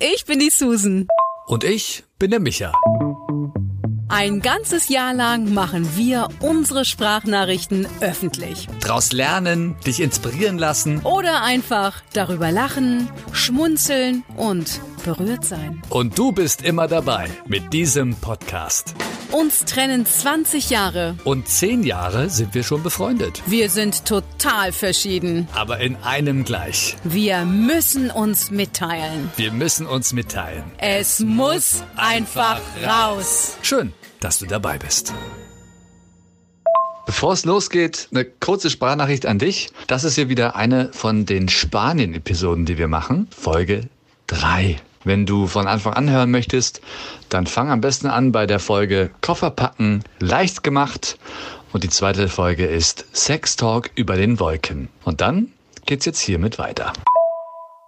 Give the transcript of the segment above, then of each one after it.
ich bin die Susan. Und ich bin der Micha. Ein ganzes Jahr lang machen wir unsere Sprachnachrichten öffentlich. Draus lernen, dich inspirieren lassen. Oder einfach darüber lachen, schmunzeln und berührt sein. Und du bist immer dabei mit diesem Podcast. Uns trennen 20 Jahre. Und 10 Jahre sind wir schon befreundet. Wir sind total verschieden. Aber in einem gleich. Wir müssen uns mitteilen. Wir müssen uns mitteilen. Es muss einfach raus. Schön, dass du dabei bist. Bevor es losgeht, eine kurze Sprachnachricht an dich. Das ist hier wieder eine von den Spanien-Episoden, die wir machen. Folge 3. Wenn du von Anfang an hören möchtest, dann fang am besten an bei der Folge Koffer packen, leicht gemacht. Und die zweite Folge ist Sex Talk über den Wolken. Und dann geht's jetzt hiermit weiter.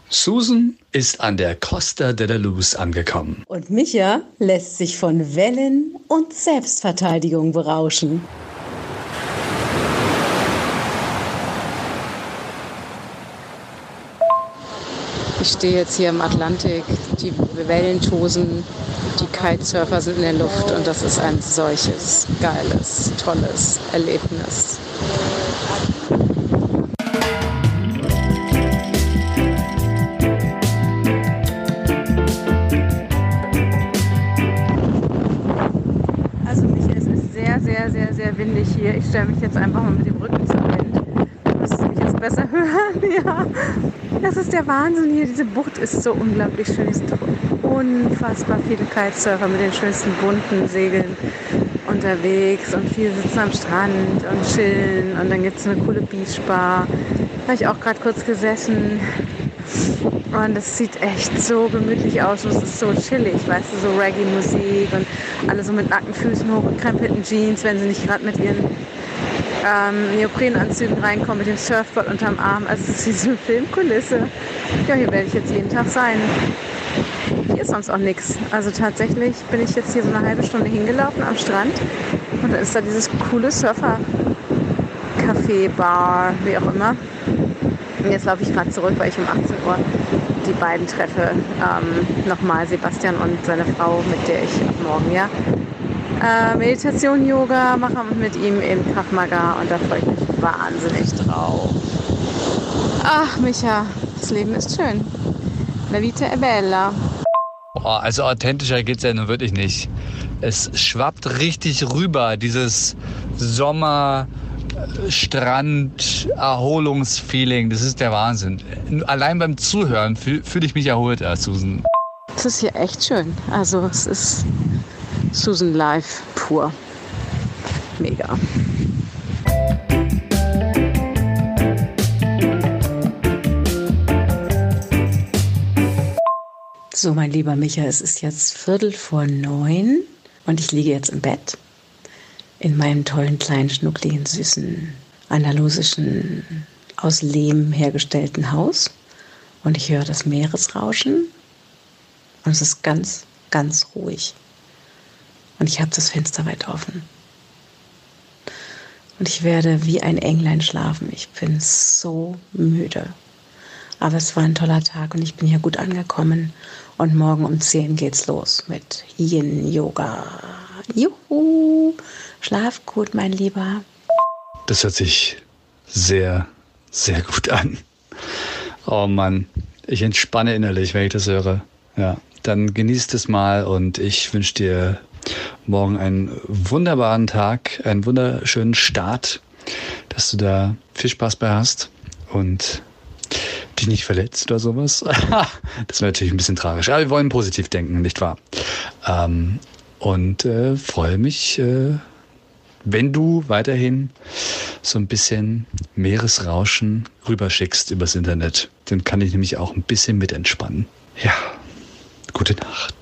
Susan ist an der Costa de la Luz angekommen. Und Micha lässt sich von Wellen und Selbstverteidigung berauschen. Ich stehe jetzt hier im Atlantik, die Wellen tosen, die Kitesurfer sind in der Luft und das ist ein solches geiles, tolles Erlebnis. Also Michael, es ist sehr, sehr, sehr, sehr windig hier. Ich stelle mich jetzt einfach mal mit dem Rücken zum Wind. Du müsstest mich jetzt besser hören. Ja, das ist der Wahnsinn hier. Diese Bucht ist so unglaublich schön. Es sind unfassbar viele Kitesurfer mit den schönsten bunten Segeln unterwegs und viele sitzen am Strand und chillen und dann gibt es eine coole Beachbar. Da habe ich auch gerade kurz gesessen und es sieht echt so gemütlich aus und es ist so chillig, weißt du, so Reggae-Musik und alle so mit nackten Füßen hochgekrempelten Jeans, wenn sie nicht gerade mit ihren ähm, Neoprenanzügen reinkommen, mit dem Surfboard unterm Arm. Also es ist wie so eine Filmkulisse. Ja, hier werde ich jetzt jeden Tag sein. Hier ist sonst auch nichts. Also tatsächlich bin ich jetzt hier so eine halbe Stunde hingelaufen am Strand und da ist da dieses coole Surfer-Café, Bar, wie auch immer. Und jetzt laufe ich gerade zurück, weil ich um 18 Uhr die beiden treffe. Ähm, Nochmal Sebastian und seine Frau, mit der ich ab morgen ja äh, Meditation, Yoga mache mit ihm im Krav Maga und da freue ich mich wahnsinnig drauf. Ach, Micha, das Leben ist schön. La vita è bella. Boah, also authentischer geht's ja nun wirklich nicht. Es schwappt richtig rüber, dieses Sommer, Strand, Erholungsfeeling. Das ist der Wahnsinn. Allein beim Zuhören fühle fühl ich mich erholt, Susan. Es ist hier echt schön. Also es ist Susan Live pur. Mega. So, mein lieber Micha, es ist jetzt Viertel vor neun und ich liege jetzt im Bett in meinem tollen, kleinen, schnuckligen, süßen, andalusischen, aus Lehm hergestellten Haus und ich höre das Meeresrauschen und es ist ganz, ganz ruhig. Und ich habe das Fenster weit offen. Und ich werde wie ein Englein schlafen. Ich bin so müde. Aber es war ein toller Tag und ich bin hier gut angekommen. Und morgen um 10 geht's los mit Yin Yoga. Juhu! Schlaf gut, mein Lieber. Das hört sich sehr, sehr gut an. Oh Mann, ich entspanne innerlich, wenn ich das höre. Ja, dann genießt es mal und ich wünsche dir morgen einen wunderbaren Tag, einen wunderschönen Start, dass du da viel Spaß bei hast und dich nicht verletzt oder sowas. das wäre natürlich ein bisschen tragisch. Aber wir wollen positiv denken, nicht wahr? Ähm, und äh, freue mich, äh, wenn du weiterhin so ein bisschen Meeresrauschen rüberschickst übers Internet. Dann kann ich nämlich auch ein bisschen mit entspannen. Ja, gute Nacht.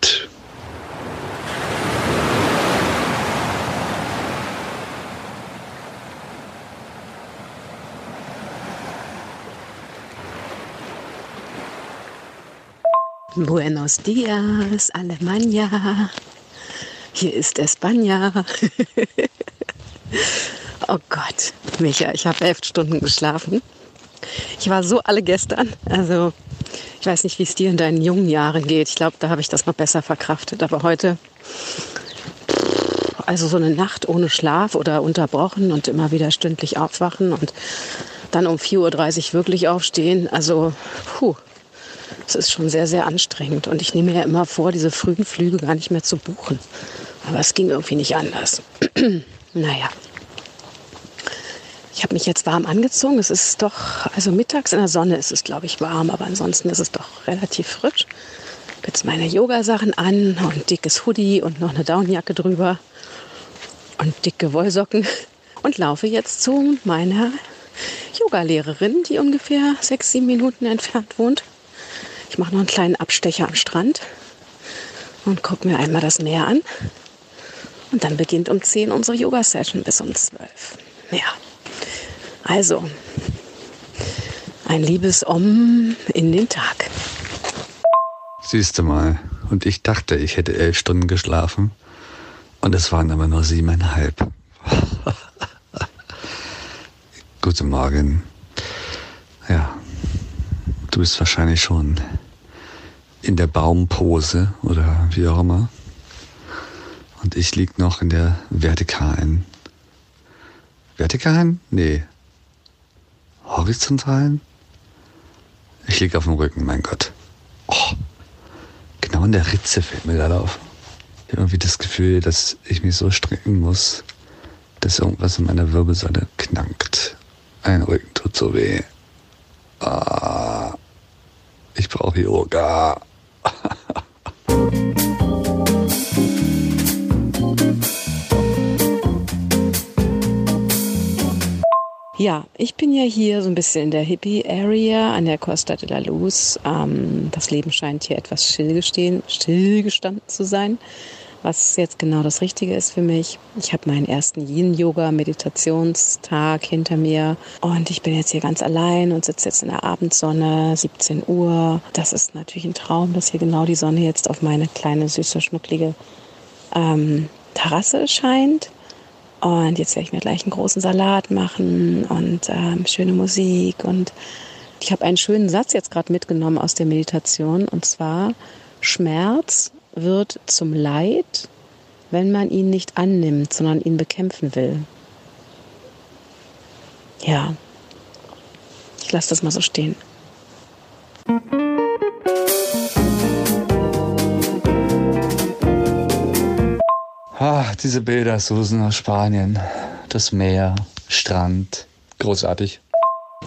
Buenos dias, Alemania. Hier ist España. oh Gott, Micha, ich habe elf Stunden geschlafen. Ich war so alle gestern. Also Ich weiß nicht, wie es dir in deinen jungen Jahren geht. Ich glaube, da habe ich das noch besser verkraftet. Aber heute, also so eine Nacht ohne Schlaf oder unterbrochen und immer wieder stündlich aufwachen und dann um 4.30 Uhr wirklich aufstehen. Also, puh, es ist schon sehr, sehr anstrengend. Und ich nehme mir ja immer vor, diese frühen Flüge gar nicht mehr zu buchen. Aber es ging irgendwie nicht anders. naja. Ich habe mich jetzt warm angezogen. Es ist doch, also mittags in der Sonne ist es, glaube ich, warm, aber ansonsten ist es doch relativ frisch. Jetzt meine Yogasachen an und dickes Hoodie und noch eine Downjacke drüber und dicke Wollsocken und laufe jetzt zu meiner Yogalehrerin, die ungefähr sechs, sieben Minuten entfernt wohnt. Ich mache noch einen kleinen Abstecher am Strand und gucke mir einmal das Meer an. Und dann beginnt um 10 unsere Yoga-Session bis um 12. Ja. Also, ein liebes Om in den Tag. Siehst du mal, und ich dachte, ich hätte elf Stunden geschlafen. Und es waren aber nur siebeneinhalb. Guten Morgen. Ja, du bist wahrscheinlich schon in der Baumpose oder wie auch immer. Und ich lieg noch in der vertikalen. Vertikalen? Nee, horizontalen? Ich liege auf dem Rücken, mein Gott. Oh, genau in der Ritze fällt mir gerade auf. Ich habe irgendwie das Gefühl, dass ich mich so strecken muss, dass irgendwas in meiner Wirbelsäule knackt. Ein Rücken tut so weh. Ah, Yoga. Ja, ich bin ja hier so ein bisschen in der Hippie-Area an der Costa de la Luz. Ähm, das Leben scheint hier etwas stillgestanden zu sein, was jetzt genau das Richtige ist für mich. Ich habe meinen ersten Yin-Yoga-Meditationstag hinter mir und ich bin jetzt hier ganz allein und sitze jetzt in der Abendsonne, 17 Uhr. Das ist natürlich ein Traum, dass hier genau die Sonne jetzt auf meine kleine, süße, schnucklige ähm, Terrasse scheint. Und jetzt werde ich mir gleich einen großen Salat machen und ähm, schöne Musik. Und ich habe einen schönen Satz jetzt gerade mitgenommen aus der Meditation. Und zwar, Schmerz wird zum Leid, wenn man ihn nicht annimmt, sondern ihn bekämpfen will. Ja, ich lasse das mal so stehen. Ah, diese Bilder, Susan aus Spanien. Das Meer, Strand. Großartig.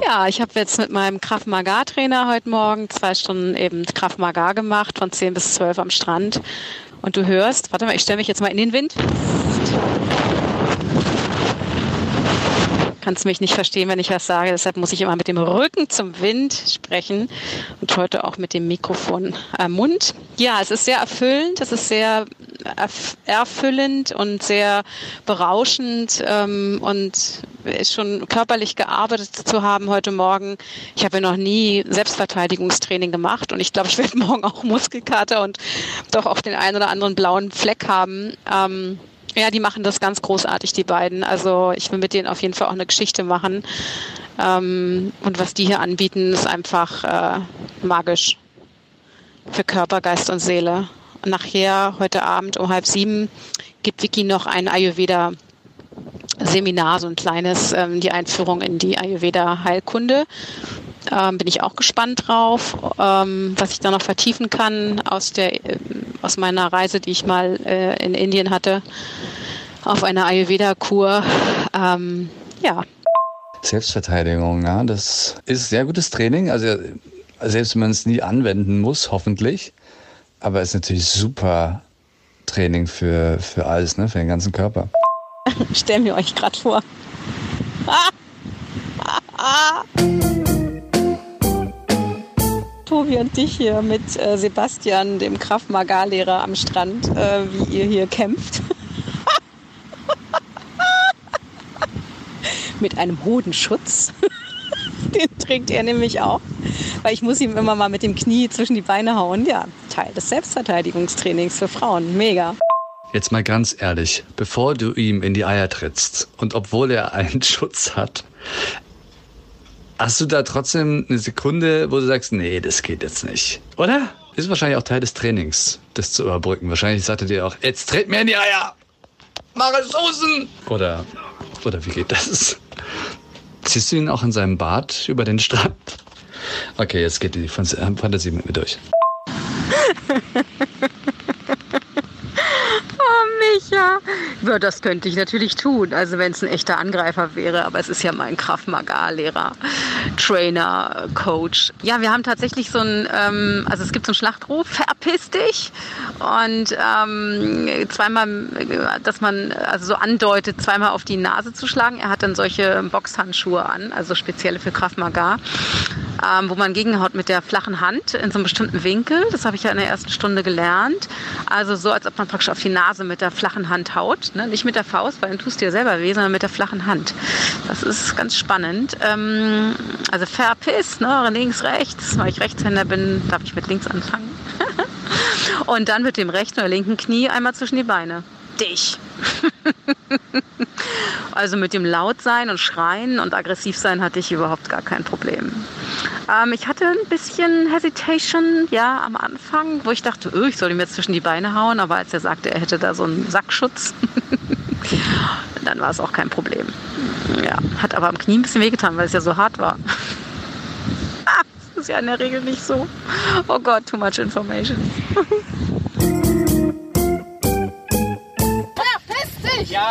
Ja, ich habe jetzt mit meinem Kraft Maga Trainer heute Morgen zwei Stunden eben Kraft Maga gemacht, von 10 bis 12 am Strand. Und du hörst, warte mal, ich stelle mich jetzt mal in den Wind. kannst mich nicht verstehen, wenn ich was sage. Deshalb muss ich immer mit dem Rücken zum Wind sprechen und heute auch mit dem Mikrofon am Mund. Ja, es ist sehr erfüllend, es ist sehr erfüllend und sehr berauschend ähm, und schon körperlich gearbeitet zu haben heute Morgen. Ich habe ja noch nie Selbstverteidigungstraining gemacht und ich glaube, ich werde morgen auch Muskelkater und doch auch den einen oder anderen blauen Fleck haben. Ähm, ja, die machen das ganz großartig, die beiden. Also ich will mit denen auf jeden Fall auch eine Geschichte machen. Ähm, und was die hier anbieten, ist einfach äh, magisch für Körper, Geist und Seele. Nachher, heute Abend um halb sieben, gibt Vicky noch ein Ayurveda Seminar, so ein kleines, ähm, die Einführung in die Ayurveda-Heilkunde. Ähm, bin ich auch gespannt drauf, ähm, was ich da noch vertiefen kann aus der äh, aus meiner Reise, die ich mal äh, in Indien hatte, auf einer Ayurveda-Kur. Ähm, ja. Selbstverteidigung, ja, das ist sehr gutes Training. Also selbst wenn man es nie anwenden muss, hoffentlich. Aber es ist natürlich super Training für, für alles, ne? für den ganzen Körper. Stellen wir euch gerade vor. Tobi und dich hier mit äh, Sebastian, dem Kraft Maga-Lehrer am Strand, äh, wie ihr hier kämpft. mit einem Hodenschutz. Den trägt er nämlich auch, weil ich muss ihm immer mal mit dem Knie zwischen die Beine hauen. Ja, Teil des Selbstverteidigungstrainings für Frauen. Mega. Jetzt mal ganz ehrlich, bevor du ihm in die Eier trittst und obwohl er einen Schutz hat, Hast du da trotzdem eine Sekunde, wo du sagst, nee, das geht jetzt nicht? Oder? Ist wahrscheinlich auch Teil des Trainings, das zu überbrücken. Wahrscheinlich sagte dir auch, jetzt tritt mir in die Eier! Mache Soßen! Oder, oder wie geht das? Ziehst du ihn auch in seinem Bad über den Strand? Okay, jetzt geht die Fantasie mit mir durch. Micha. Ja, das könnte ich natürlich tun, also wenn es ein echter Angreifer wäre. Aber es ist ja mein Kraft Maga-Lehrer, Trainer, Coach. Ja, wir haben tatsächlich so ein, ähm, also es gibt so einen Schlachtruf, verpiss dich. Und ähm, zweimal, dass man also so andeutet, zweimal auf die Nase zu schlagen. Er hat dann solche Boxhandschuhe an, also spezielle für Kraft Maga ähm, wo man gegenhaut mit der flachen Hand in so einem bestimmten Winkel. Das habe ich ja in der ersten Stunde gelernt. Also so, als ob man praktisch auf die Nase mit der flachen Hand haut. Ne? Nicht mit der Faust, weil dann tust du dir selber weh, sondern mit der flachen Hand. Das ist ganz spannend. Ähm, also verpiss, ne? links, rechts. Weil ich Rechtshänder bin, darf ich mit links anfangen. Und dann mit dem rechten oder linken Knie einmal zwischen die Beine. Dich. also mit dem Lautsein und Schreien und aggressiv sein hatte ich überhaupt gar kein Problem. Ähm, ich hatte ein bisschen Hesitation, ja, am Anfang, wo ich dachte, oh, ich soll ihm jetzt zwischen die Beine hauen, aber als er sagte, er hätte da so einen Sackschutz, dann war es auch kein Problem. Ja, hat aber am Knie ein bisschen wehgetan, weil es ja so hart war. Das ist ja in der Regel nicht so. Oh Gott, too much information.